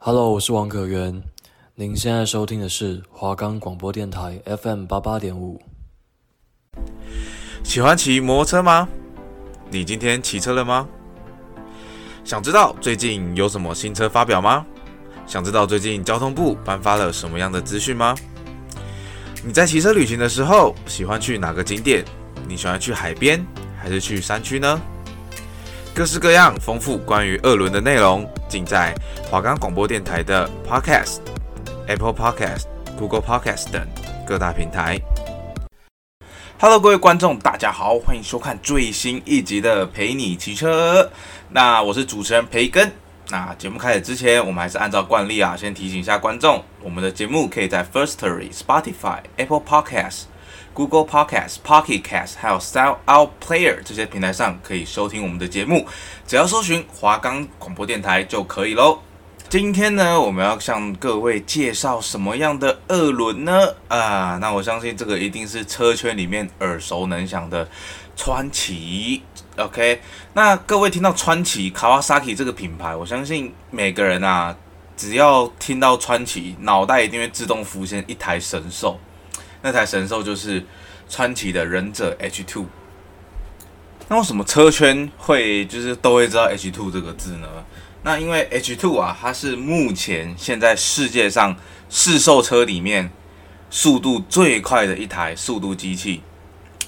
Hello，我是王可元。您现在收听的是华冈广播电台 FM 八八点五。喜欢骑摩托车吗？你今天骑车了吗？想知道最近有什么新车发表吗？想知道最近交通部颁发了什么样的资讯吗？你在骑车旅行的时候，喜欢去哪个景点？你喜欢去海边还是去山区呢？各式各样丰富关于二轮的内容，尽在华冈广播电台的 Podcast、Apple Podcast、Google Podcast 等各大平台。Hello，各位观众，大家好，欢迎收看最新一集的《陪你骑车》。那我是主持人培根。那节目开始之前，我们还是按照惯例啊，先提醒一下观众，我们的节目可以在 Firstory、Spotify、Apple Podcast。Google Podcast、Pocket Cast，还有 SoundOut Player 这些平台上可以收听我们的节目，只要搜寻华冈广播电台就可以喽。今天呢，我们要向各位介绍什么样的二轮呢？啊，那我相信这个一定是车圈里面耳熟能详的川崎。OK，那各位听到川崎 Kawasaki 这个品牌，我相信每个人啊，只要听到川崎，脑袋一定会自动浮现一台神兽。那台神兽就是川崎的忍者 H Two。那为什么车圈会就是都会知道 H Two 这个字呢？那因为 H Two 啊，它是目前现在世界上市售车里面速度最快的一台速度机器，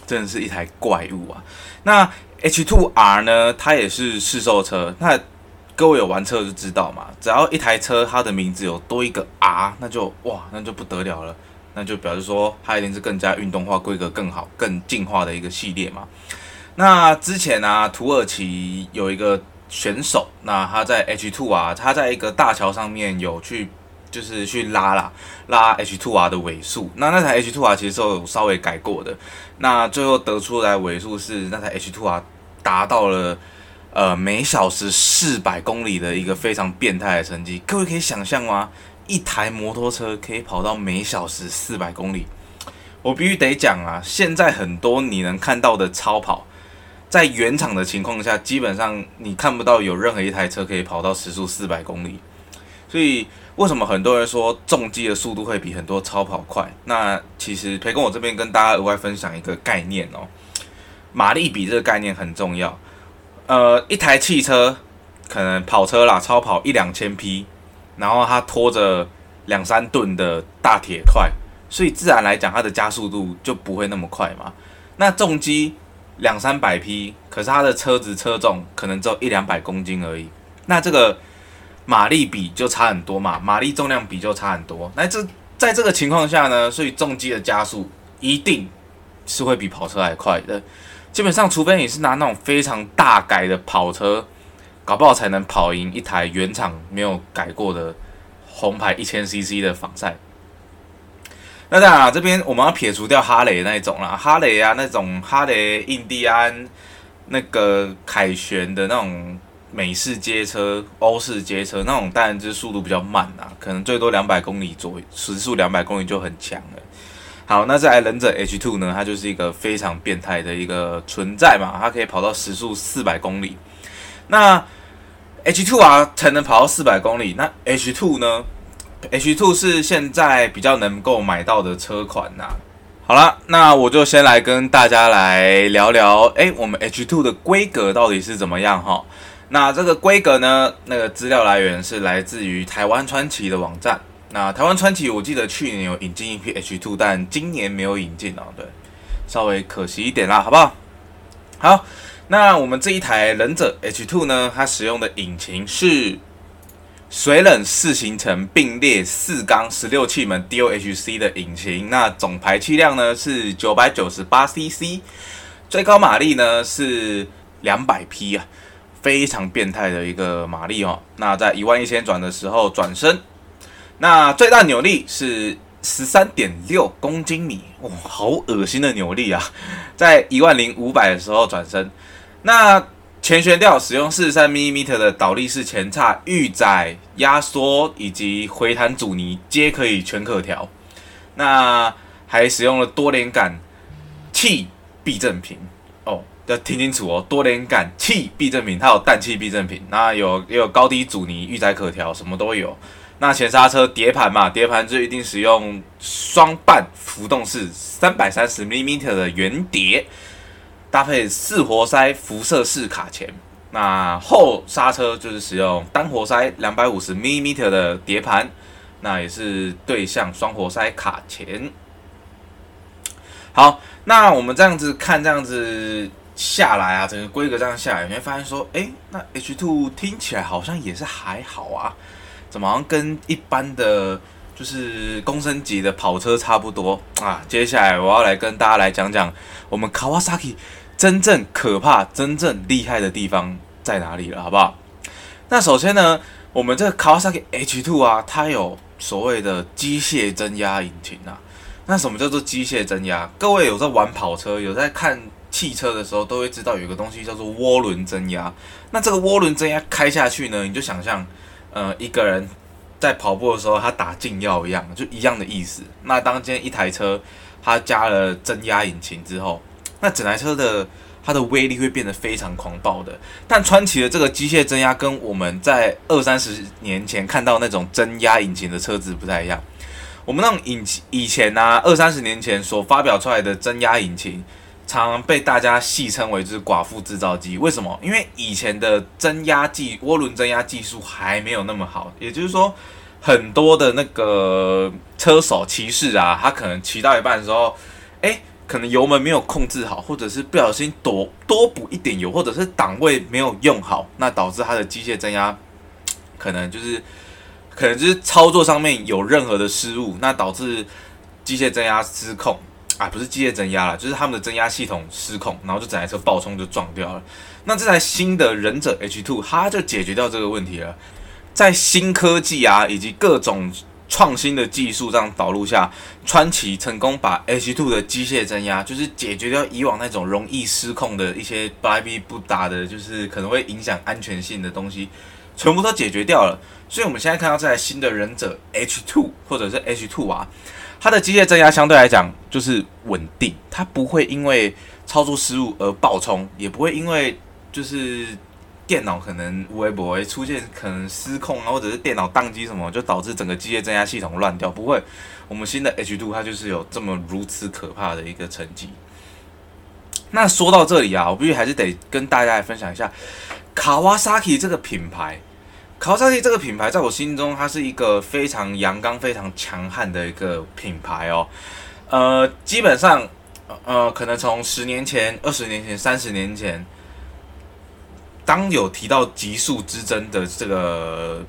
真的是一台怪物啊。那 H Two R 呢，它也是市售车。那各位有玩车就知道嘛，只要一台车它的名字有多一个 R，那就哇，那就不得了了。那就表示说，它一定是更加运动化、规格更好、更进化的一个系列嘛。那之前啊，土耳其有一个选手，那他在 H2 啊，他在一个大桥上面有去，就是去拉啦，拉 H2R 的尾数。那那台 H2R 其实是有稍微改过的。那最后得出来尾数是那台 H2R 达到了呃每小时四百公里的一个非常变态的成绩。各位可以想象吗？一台摩托车可以跑到每小时四百公里，我必须得讲啊！现在很多你能看到的超跑，在原厂的情况下，基本上你看不到有任何一台车可以跑到时速四百公里。所以为什么很多人说重机的速度会比很多超跑快？那其实培根我这边跟大家额外分享一个概念哦，马力比这个概念很重要。呃，一台汽车可能跑车啦，超跑一两千匹。然后它拖着两三吨的大铁块，所以自然来讲，它的加速度就不会那么快嘛。那重机两三百匹，可是它的车子车重可能只有一两百公斤而已，那这个马力比就差很多嘛，马力重量比就差很多。那这在这个情况下呢，所以重机的加速一定是会比跑车还快的。基本上，除非你是拿那种非常大改的跑车。搞不好才能跑赢一台原厂没有改过的红牌一千 CC 的仿赛。那当然啊，这边我们要撇除掉哈雷那一种啦，哈雷啊那种哈雷、印第安、那个凯旋的那种美式街车、欧式街车那种，当然就是速度比较慢啦，可能最多两百公里左右，时速两百公里就很强了。好，那再来忍者 H2 呢，它就是一个非常变态的一个存在嘛，它可以跑到时速四百公里。那 H2R 才能跑到四百公里，那 H2 呢？H2 是现在比较能够买到的车款呐、好了，那我就先来跟大家来聊聊，哎、我们 H2 的规格到底是怎么样哈？那这个规格呢，那个资料来源是来自于台湾川崎的网站。那台湾川崎，我记得去年有引进一批 H2，但今年没有引进哦，对，稍微可惜一点啦，好不好？好。那我们这一台忍者 H2 呢，它使用的引擎是水冷四行程并列四缸十六气门 DOHC 的引擎，那总排气量呢是九百九十八 CC，最高马力呢是两百匹啊，非常变态的一个马力哦。那在一万一千转的时候转身，那最大扭力是十三点六公斤米，哇，好恶心的扭力啊！在一万零五百的时候转身。那前悬吊使用四十三 mm 的倒立式前叉，预载、压缩以及回弹阻尼皆可以全可调。那还使用了多连杆气避震屏哦，要听清楚哦，多连杆气避震屏，它有氮气避震屏，那有也有高低阻尼、预载可调，什么都有。那前刹车碟盘嘛，碟盘就一定使用双半浮动式三百三十 mm 的圆碟，搭配四活塞辐射式卡钳。那后刹车就是使用单活塞两百五十 mm 的碟盘，那也是对向双活塞卡钳。好，那我们这样子看，这样子下来啊，整个规格这样下来，你会发现说，哎，那 H2 听起来好像也是还好啊。怎么好像跟一般的就是公升级的跑车差不多啊？接下来我要来跟大家来讲讲我们 Kawasaki 真正可怕、真正厉害的地方在哪里了，好不好？那首先呢，我们这个 Kawasaki H2 啊，它有所谓的机械增压引擎啊。那什么叫做机械增压？各位有在玩跑车、有在看汽车的时候，都会知道有个东西叫做涡轮增压。那这个涡轮增压开下去呢，你就想象。呃，一个人在跑步的时候，他打禁药一样，就一样的意思。那当今天一台车它加了增压引擎之后，那整台车的它的威力会变得非常狂暴的。但川崎的这个机械增压跟我们在二三十年前看到那种增压引擎的车子不太一样。我们那种引以前啊，二三十年前所发表出来的增压引擎。常被大家戏称为就是寡妇制造机，为什么？因为以前的增压技涡轮增压技术还没有那么好，也就是说，很多的那个车手骑士啊，他可能骑到一半的时候，哎，可能油门没有控制好，或者是不小心多多补一点油，或者是档位没有用好，那导致它的机械增压可能就是可能就是操作上面有任何的失误，那导致机械增压失控。啊，不是机械增压了，就是他们的增压系统失控，然后就整台车爆冲就撞掉了。那这台新的忍者 H2，它就解决掉这个问题了。在新科技啊以及各种创新的技术这样导入下，川崎成功把 H2 的机械增压，就是解决掉以往那种容易失控的一些不拉不打的，就是可能会影响安全性的东西，全部都解决掉了。所以我们现在看到这台新的忍者 H2 或者是 H2 啊。它的机械增压相对来讲就是稳定，它不会因为操作失误而爆冲，也不会因为就是电脑可能微博出现可能失控啊，或者是电脑宕机什么，就导致整个机械增压系统乱掉。不会，我们新的 H2 它就是有这么如此可怕的一个成绩。那说到这里啊，我必须还是得跟大家来分享一下 Kawasaki 这个品牌。Kawasaki 这个品牌在我心中，它是一个非常阳刚、非常强悍的一个品牌哦。呃，基本上，呃，可能从十年前、二十年前、三十年前，当有提到极速之争的这个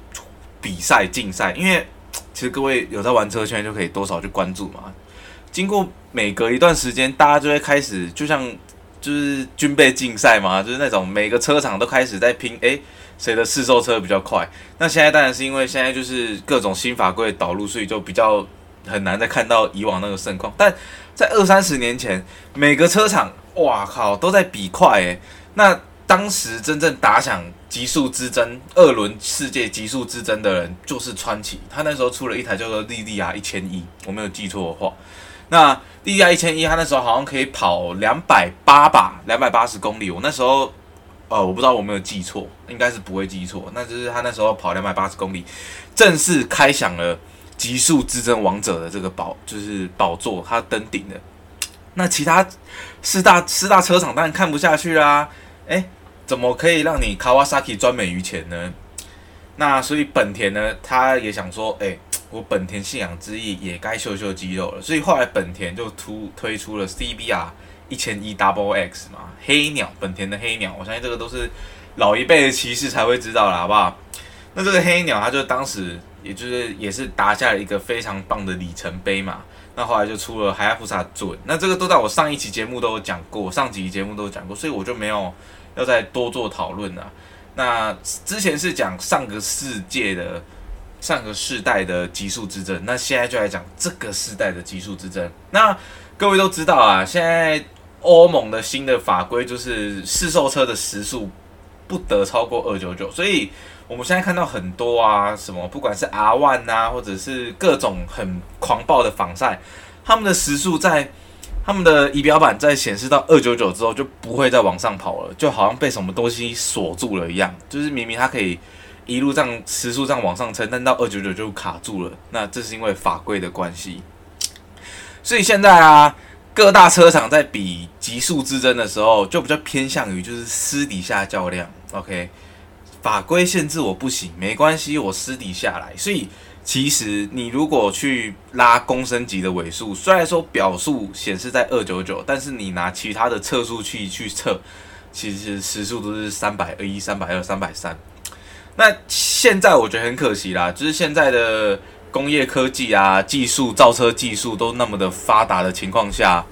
比赛竞赛，因为其实各位有在玩车圈，就可以多少去关注嘛。经过每隔一段时间，大家就会开始，就像就是军备竞赛嘛，就是那种每个车厂都开始在拼，诶。谁的试售车比较快？那现在当然是因为现在就是各种新法规导入，所以就比较很难再看到以往那个盛况。但在二三十年前，每个车厂哇靠都在比快诶。那当时真正打响极速之争、二轮世界极速之争的人就是川崎，他那时候出了一台叫做莉莉亚一千一，我没有记错的话。那莉莉亚一千一，他那时候好像可以跑两百八吧，两百八十公里。我那时候。呃，我不知道我没有记错，应该是不会记错。那就是他那时候跑两百八十公里，正式开响了极速之争王者的这个宝，就是宝座，他登顶了。那其他四大四大车厂当然看不下去啦，诶，怎么可以让你 Kawasaki 专美于前呢？那所以本田呢，他也想说，诶，我本田信仰之翼也该秀秀肌肉了。所以后来本田就突推出了 CBR。一千一 Double X 嘛，黑鸟，本田的黑鸟，我相信这个都是老一辈的骑士才会知道了，好不好？那这个黑鸟，它就当时也就是也是打下了一个非常棒的里程碑嘛。那后来就出了海亚菩萨准，那这个都在我上一期节目都有讲过，上几期节目都有讲过，所以我就没有要再多做讨论了。那之前是讲上个世界的上个世代的极速之争，那现在就来讲这个世代的极速之争。那各位都知道啊，现在。欧盟的新的法规就是试售车的时速不得超过二九九，所以我们现在看到很多啊，什么不管是 R One 啊，或者是各种很狂暴的防晒，他们的时速在他他们的仪表板在显示到二九九之后就不会再往上跑了，就好像被什么东西锁住了一样。就是明明它可以一路这样时速这样往上撑，但到二九九就卡住了。那这是因为法规的关系。所以现在啊，各大车厂在比极速之争的时候，就比较偏向于就是私底下较量。OK，法规限制我不行，没关系，我私底下来。所以。其实你如果去拉公升级的尾数，虽然说表数显示在二九九，但是你拿其他的测速器去测，其实时速都是三百二一、三百二、三百三。那现在我觉得很可惜啦，就是现在的工业科技啊、技术、造车技术都那么的发达的情况下，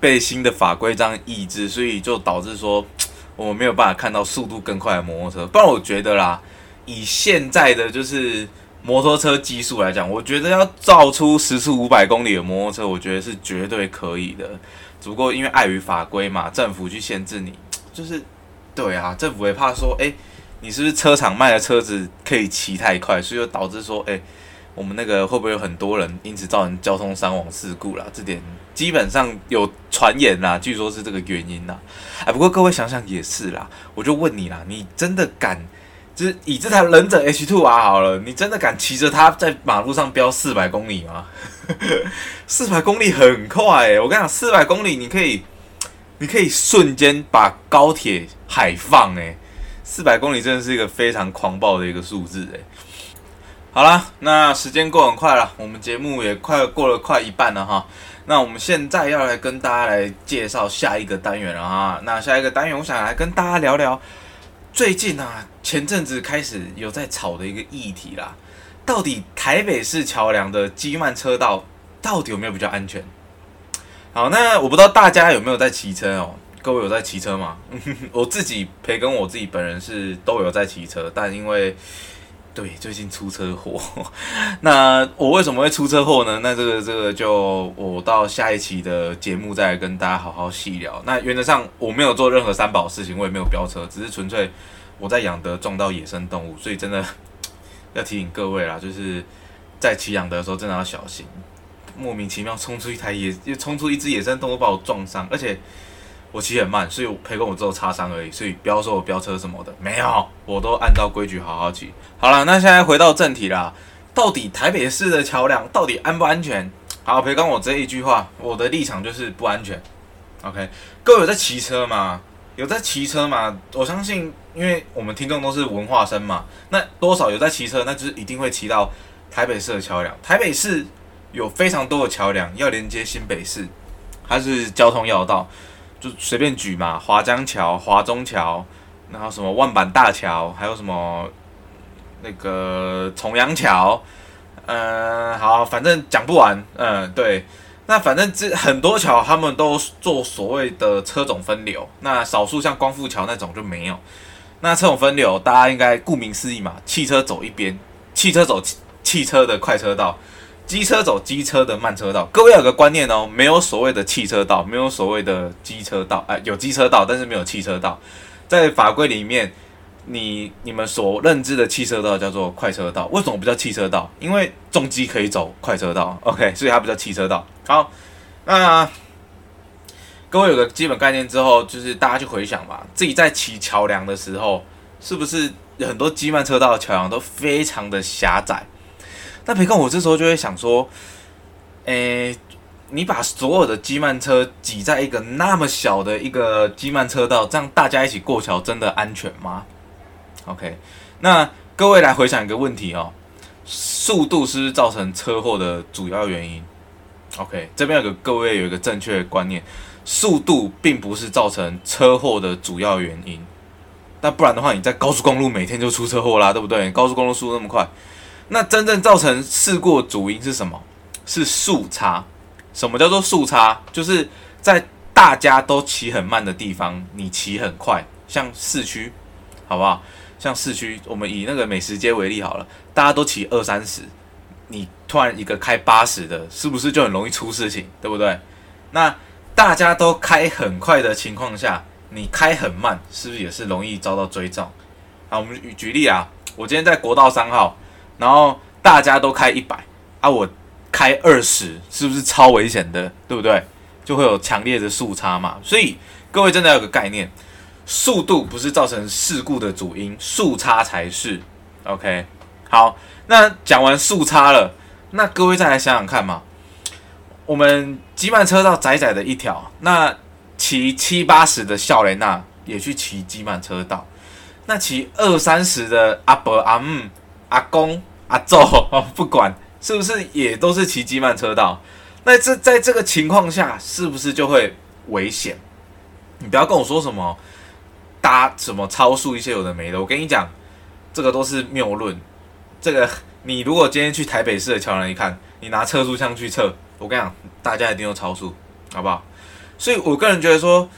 被新的法规这样抑制，所以就导致说 我们没有办法看到速度更快的摩托车。不然我觉得啦，以现在的就是。摩托车技术来讲，我觉得要造出时速五百公里的摩托车，我觉得是绝对可以的。只不过因为碍于法规嘛，政府去限制你，就是对啊，政府也怕说，哎，你是不是车厂卖的车子可以骑太快，所以就导致说，哎，我们那个会不会有很多人因此造成交通伤亡事故啦？这点基本上有传言啦，据说是这个原因啦。哎，不过各位想想也是啦，我就问你啦，你真的敢？就是以这台忍者 H2R 好了，你真的敢骑着它在马路上飙四百公里吗？四百公里很快诶，我跟你讲，四百公里你可以，你可以瞬间把高铁海放诶，四百公里真的是一个非常狂暴的一个数字诶。好啦，那时间过很快了，我们节目也快过了快一半了哈。那我们现在要来跟大家来介绍下一个单元了哈。那下一个单元，我想来跟大家聊聊。最近啊，前阵子开始有在炒的一个议题啦，到底台北市桥梁的机慢车道到底有没有比较安全？好，那我不知道大家有没有在骑车哦？各位有在骑车吗？我自己培根我自己本人是都有在骑车，但因为。对，最近出车祸。那我为什么会出车祸呢？那这个这个就我到下一期的节目再跟大家好好细聊。那原则上我没有做任何三宝事情，我也没有飙车，只是纯粹我在养德撞到野生动物，所以真的 要提醒各位啦，就是在骑养德的时候真的要小心，莫名其妙冲出一台野，又冲出一只野生动物把我撞伤，而且。我骑很慢，所以我赔过我之后擦伤而已，所以不要说我飙车什么的，没有，我都按照规矩好好骑。好了，那现在回到正题啦，到底台北市的桥梁到底安不安全？好，赔刚我这一句话，我的立场就是不安全。OK，各位有在骑车吗？有在骑车吗？我相信，因为我们听众都是文化生嘛，那多少有在骑车，那就是一定会骑到台北市的桥梁。台北市有非常多的桥梁要连接新北市，它是交通要道。就随便举嘛，华江桥、华中桥，然后什么万板大桥，还有什么那个重阳桥，嗯，好，反正讲不完，嗯，对，那反正这很多桥他们都做所谓的车种分流，那少数像光复桥那种就没有。那车种分流，大家应该顾名思义嘛，汽车走一边，汽车走汽车的快车道。机车走机车的慢车道，各位有个观念哦，没有所谓的汽车道，没有所谓的机车道，哎，有机车道，但是没有汽车道。在法规里面，你你们所认知的汽车道叫做快车道，为什么不叫汽车道？因为重机可以走快车道，OK，所以它不叫汽车道。好，那各位有个基本概念之后，就是大家去回想吧，自己在骑桥梁的时候，是不是很多机慢车道的桥梁都非常的狭窄？那别看我这时候就会想说，诶、你把所有的机慢车挤在一个那么小的一个机慢车道，这样大家一起过桥真的安全吗？OK，那各位来回想一个问题哦，速度是是造成车祸的主要原因？OK，这边有个各位有一个正确的观念，速度并不是造成车祸的主要原因。那不然的话，你在高速公路每天就出车祸啦，对不对？高速公路速度那么快。那真正造成事故的主因是什么？是速差。什么叫做速差？就是在大家都骑很慢的地方，你骑很快，像市区，好不好？像市区，我们以那个美食街为例好了，大家都骑二三十，你突然一个开八十的，是不是就很容易出事情？对不对？那大家都开很快的情况下，你开很慢，是不是也是容易遭到追撞？好，我们举例啊，我今天在国道三号。然后大家都开一百啊，我开二十，是不是超危险的？对不对？就会有强烈的速差嘛。所以各位真的要有个概念，速度不是造成事故的主因，速差才是。OK，好，那讲完速差了，那各位再来想想看嘛，我们机慢车道窄窄的一条，那骑七八十的笑雷娜也去骑机慢车道，那骑二三十的阿伯阿姆阿公阿祖哦，不管是不是也都是骑机慢车道，那这在这个情况下是不是就会危险？你不要跟我说什么搭什么超速一些有的没的，我跟你讲。这个都是谬论。这个你如果今天去台北市的桥梁一看，你拿测速枪去测，我跟你讲，大家一定都超速，好不好？所以我个人觉得说，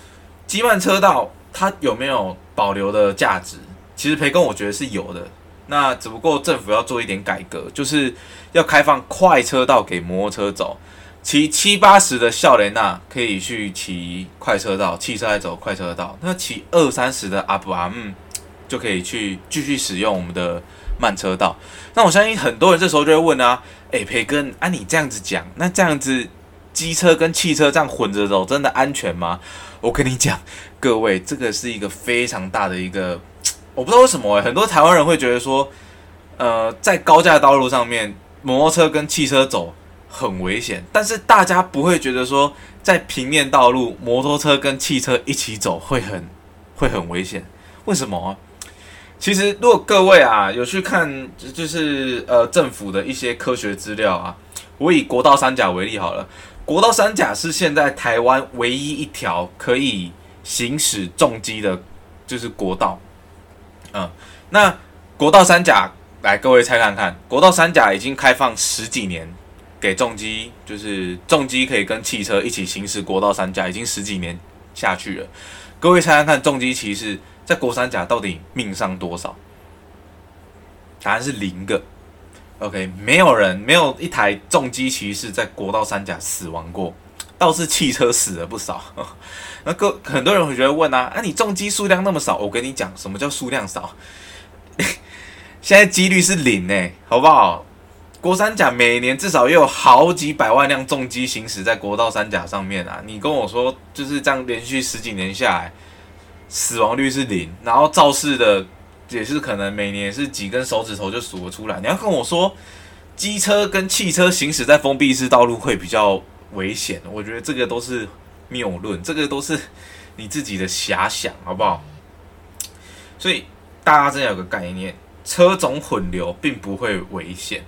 机慢车道它有没有保留的价值？其实培根我觉得是有的。那只不过政府要做一点改革，就是要开放快车道给摩托车走，骑七八十的少年仔可以去骑快车道，汽车来走快车道。那骑二三十的阿布阿姆。就可以去继续使用我们的慢车道。那我相信很多人这时候就会问啊，诶，培根，按你这样子讲，那这样子机车跟汽车这样混着走，真的安全吗？我跟你讲，各位，这个是一个非常大的一个，我不知道为什么诶，很多台湾人会觉得说，呃，在高架道路上面，摩托车跟汽车走很危险，但是大家不会觉得说，在平面道路，摩托车跟汽车一起走会很会很危险，为什么？其实，如果各位啊有去看，就是呃政府的一些科学资料啊，我以国道三甲为例好了。国道三甲是现在台湾唯一一条可以行驶重机的，就是国道。嗯，那国道三甲，来各位猜看看，国道三甲已经开放十几年，给重机，就是重机可以跟汽车一起行驶国道三甲，已经十几年下去了。各位猜猜看，重机骑士。在国三甲到底命伤多少？答案是零个。OK，没有人，没有一台重机骑士在国道三甲死亡过，倒是汽车死了不少。那个很多人会觉得问啊，啊你重机数量那么少，我跟你讲，什么叫数量少？现在几率是零诶，好不好？国三甲每年至少也有好几百万辆重机行驶在国道三甲上面啊！你跟我说就是这样连续十几年下来。死亡率是零，然后肇事的也是可能每年是几根手指头就数得出来。你要跟我说，机车跟汽车行驶在封闭式道路会比较危险，我觉得这个都是谬论，这个都是你自己的遐想，好不好？所以大家真的有个概念，车种混流并不会危险，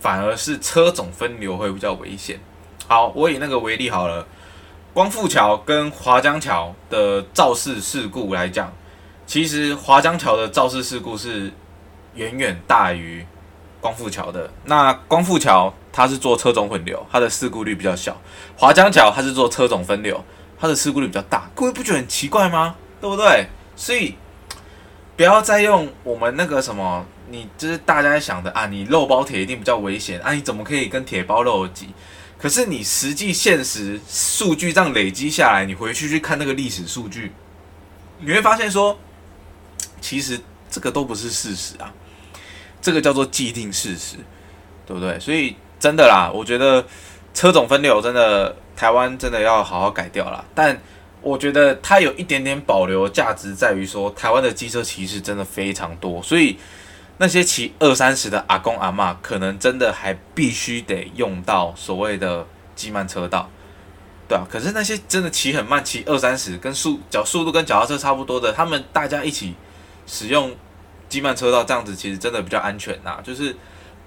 反而是车种分流会比较危险。好，我以那个为例好了。光复桥跟华江桥的肇事事故来讲，其实华江桥的肇事事故是远远大于光复桥的。那光复桥它是做车种混流，它的事故率比较小；华江桥它是做车种分流，它的事故率比较大。各位不觉得很奇怪吗？对不对？所以不要再用我们那个什么，你就是大家想的啊，你肉包铁一定比较危险啊，你怎么可以跟铁包肉挤？可是你实际现实数据这样累积下来，你回去去看那个历史数据，你会发现说，其实这个都不是事实啊，这个叫做既定事实，对不对？所以真的啦，我觉得车种分流真的台湾真的要好好改掉啦。但我觉得它有一点点保留价值，在于说台湾的机车骑士真的非常多，所以。那些骑二三十的阿公阿嬷，可能真的还必须得用到所谓的机慢车道，对啊。可是那些真的骑很慢，骑二三十，跟速脚速度跟脚踏车差不多的，他们大家一起使用机慢车道，这样子其实真的比较安全呐，就是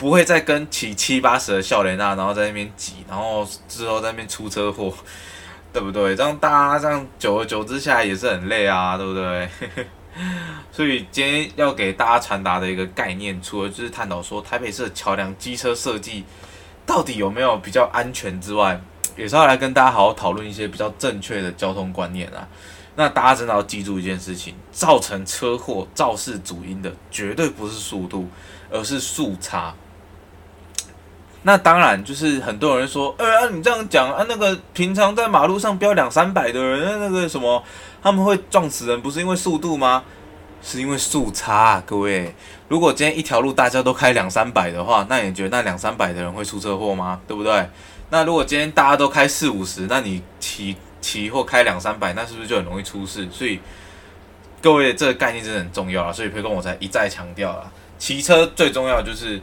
不会再跟骑七八十的少年啊，然后在那边挤，然后之后在那边出车祸，对不对？这样大家这样久而久之下来也是很累啊，对不对？所以今天要给大家传达的一个概念，除了就是探讨说台北市的桥梁机车设计到底有没有比较安全之外，也是要来跟大家好好讨论一些比较正确的交通观念啊。那大家真的要记住一件事情：造成车祸肇事主因的绝对不是速度，而是速差。那当然就是很多人说，呃、欸，啊，你这样讲啊，那个平常在马路上飙两三百的人，那个什么。他们会撞死人，不是因为速度吗？是因为速差，各位。如果今天一条路大家都开两三百的话，那你觉得那两三百的人会出车祸吗？对不对？那如果今天大家都开四五十，那你骑骑或开两三百，那是不是就很容易出事？所以各位这个概念真的很重要啊！所以培根我才一再强调啊，骑车最重要就是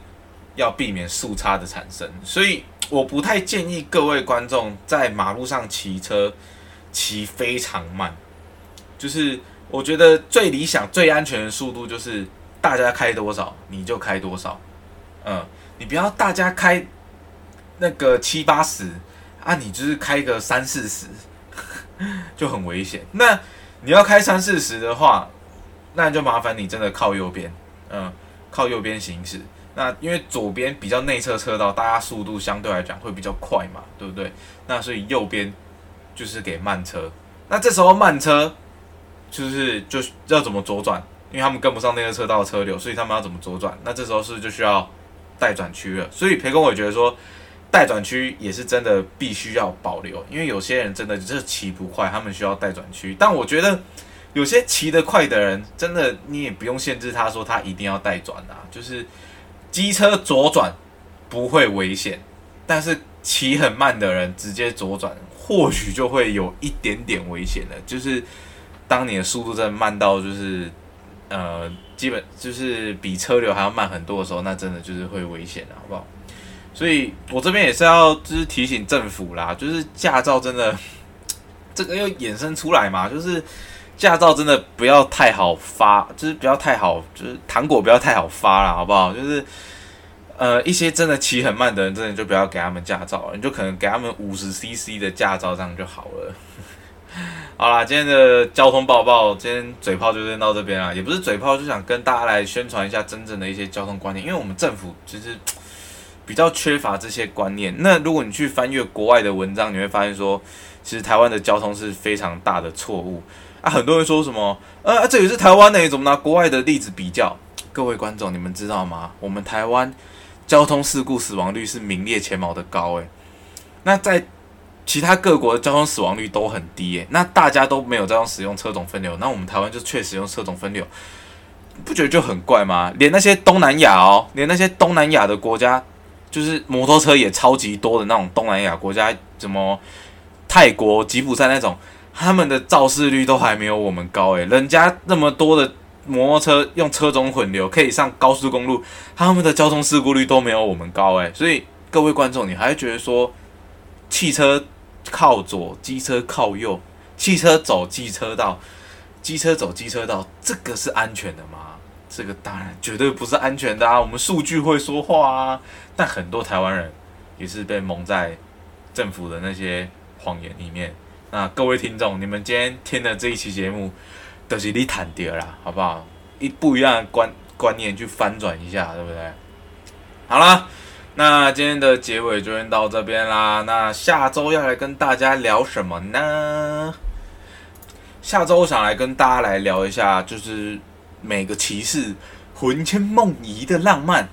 要避免速差的产生。所以我不太建议各位观众在马路上骑车骑非常慢，就是我觉得最理想、最安全的速度就是大家开多少你就开多少，嗯，你不要大家开。那个七八十啊，你就是开个三四十，就很危险。那你要开三四十的话，那就麻烦你真的靠右边，嗯，靠右边行驶。那因为左边比较内侧车道，大家速度相对来讲会比较快嘛，对不对？那所以右边就是给慢车。那这时候慢车就是就要怎么左转？因为他们跟不上内侧车道的车流，所以他们要怎么左转？那这时候是不是就需要待转区了？所以培根我觉得说。待转区也是真的必须要保留，因为有些人真的就是骑不快，他们需要待转区。但我觉得有些骑得快的人，真的你也不用限制他说他一定要待转啊，就是机车左转不会危险，但是骑很慢的人直接左转，或许就会有一点点危险了。就是当你的速度真的慢到就是呃，基本就是比车流还要慢很多的时候，那真的就是会危险了，好不好？所以我这边也是要就是提醒政府啦，就是驾照真的 这个又衍生出来嘛，就是驾照真的不要太好发，就是不要太好，就是糖果不要太好发啦，好不好？就是呃一些真的骑很慢的人，真的就不要给他们驾照了，你就可能给他们五十 CC 的驾照这样就好了。好啦，今天的交通报报，今天嘴炮就先到这边啦，也不是嘴炮，就想跟大家来宣传一下真正的一些交通观念，因为我们政府其实。比较缺乏这些观念。那如果你去翻阅国外的文章，你会发现说，其实台湾的交通是非常大的错误很多人说什么，呃，这也是台湾的，你怎么拿国外的例子比较？各位观众，你们知道吗？我们台湾交通事故死亡率是名列前茅的高诶。那在其他各国的交通死亡率都很低诶。那大家都没有这样使用车种分流，那我们台湾就确实用车种分流，不觉得就很怪吗？连那些东南亚哦，连那些东南亚的国家。就是摩托车也超级多的那种东南亚国家，什么泰国、吉普赛那种，他们的肇事率都还没有我们高诶，人家那么多的摩托车用车种混流可以上高速公路，他们的交通事故率都没有我们高诶。所以各位观众，你还觉得说汽车靠左，机车靠右，汽车走机车道，机车走机车道，这个是安全的吗？这个当然绝对不是安全的啊！我们数据会说话啊，但很多台湾人也是被蒙在政府的那些谎言里面。那各位听众，你们今天听的这一期节目都是你谈掉了，好不好？一不一样的观观念去翻转一下，对不对？好啦，那今天的结尾就先到这边啦。那下周要来跟大家聊什么呢？下周我想来跟大家来聊一下，就是。每个骑士魂牵梦萦的浪漫，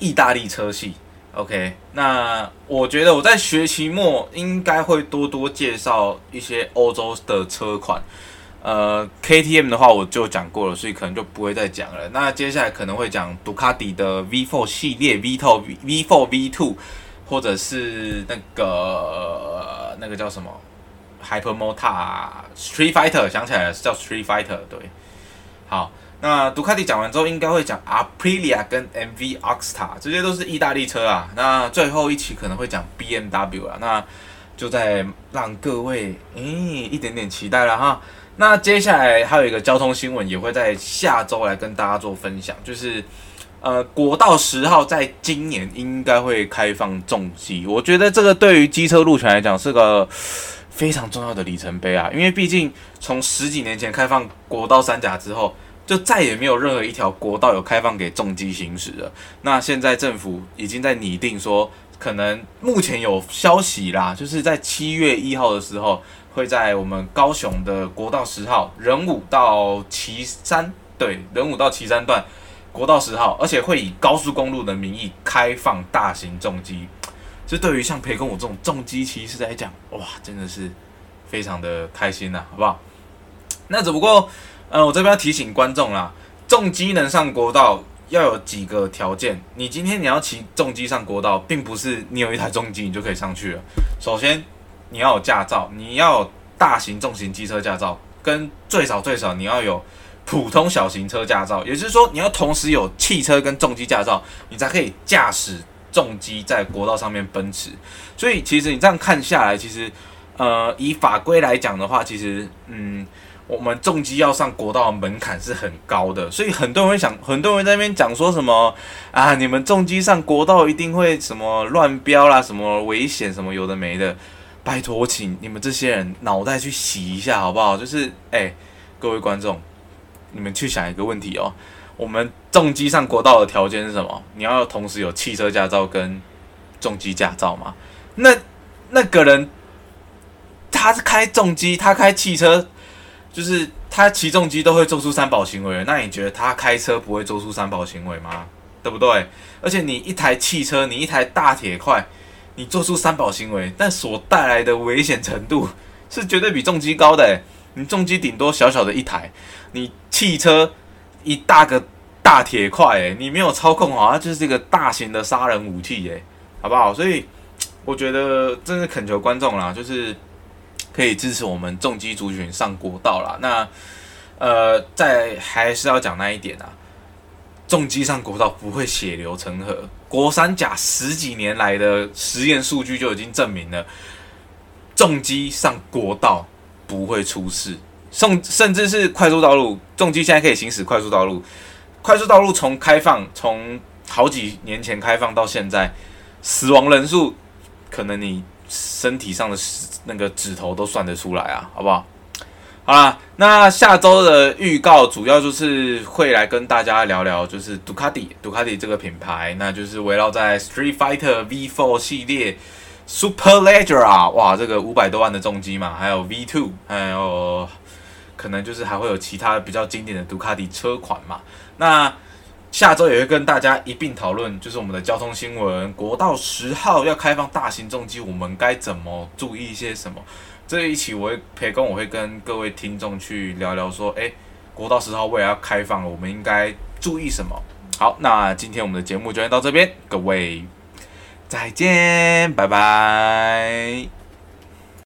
意大利车系。OK，那我觉得我在学期末应该会多多介绍一些欧洲的车款。呃，KTM 的话我就讲过了，所以可能就不会再讲了。那接下来可能会讲杜卡迪的 V4 系列，V4、V4、V2，或者是那个那个叫什么 Hypermota Street Fighter，想起来了，是叫 Street Fighter。对，好。那杜卡迪讲完之后，应该会讲 Aprilia 跟 MV Oxta，这些都是意大利车啊。那最后一期可能会讲 BMW 啊，那就在让各位诶一点点期待了哈。那接下来还有一个交通新闻，也会在下周来跟大家做分享，就是呃国道十号在今年应该会开放重机，我觉得这个对于机车路权来讲是个非常重要的里程碑啊，因为毕竟从十几年前开放国道三甲之后。就再也没有任何一条国道有开放给重机行驶了。那现在政府已经在拟定说，可能目前有消息啦，就是在七月一号的时候，会在我们高雄的国道十号仁武到旗山，对，仁武到旗山段国道十号，而且会以高速公路的名义开放大型重机。这对于像培根我这种重机骑士来讲，哇，真的是非常的开心呐，好不好？那只不过。呃，我这边要提醒观众啦，重机能上国道，要有几个条件。你今天你要骑重机上国道，并不是你有一台重机你就可以上去了。首先，你要有驾照，你要有大型重型机车驾照，跟最少最少你要有普通小型车驾照，也就是说你要同时有汽车跟重机驾照，你才可以驾驶重机在国道上面奔驰。所以其实你这样看下来，其实呃以法规来讲的话，其实嗯。我们重机要上国道的门槛是很高的，所以很多人会想，很多人在那边讲说什么啊，你们重机上国道一定会什么乱飙啦，什么危险，什么有的没的。拜托，请你们这些人脑袋去洗一下好不好？就是，哎，各位观众，你们去想一个问题哦，我们重机上国道的条件是什么？你要同时有汽车驾照跟重机驾照吗？那那个人他是开重机，他开汽车。就是他骑重机都会做出三宝行为，那你觉得他开车不会做出三宝行为吗？对不对？而且你一台汽车，你一台大铁块，你做出三宝行为，但所带来的危险程度是绝对比重机高的。你重机顶多小小的一台，你汽车一大个大铁块，哎，你没有操控好，它就是一个大型的杀人武器，哎，好不好？所以我觉得真是恳求观众啦，就是。可以支持我们重机族群上国道啦。那呃，在还是要讲那一点啊，重机上国道不会血流成河。国三甲十几年来的实验数据就已经证明了，重机上国道不会出事。甚甚至是快速道路，重机现在可以行驶快速道路。快速道路从开放，从好几年前开放到现在，死亡人数可能你身体上的那个指头都算得出来啊，好不好？好啦，那下周的预告主要就是会来跟大家聊聊，就是杜卡迪，杜卡迪这个品牌，那就是围绕在 Street Fighter V4 系列 Superleggera，哇，这个五百多万的重机嘛，还有 V2，还有可能就是还会有其他比较经典的杜卡迪车款嘛，那。下周也会跟大家一并讨论，就是我们的交通新闻。国道十号要开放大型重机，我们该怎么注意一些什么？这一期我会培公，我会跟各位听众去聊聊，说，诶，国道十号未来要开放了，我们应该注意什么？好，那今天我们的节目就先到这边，各位再见，拜拜。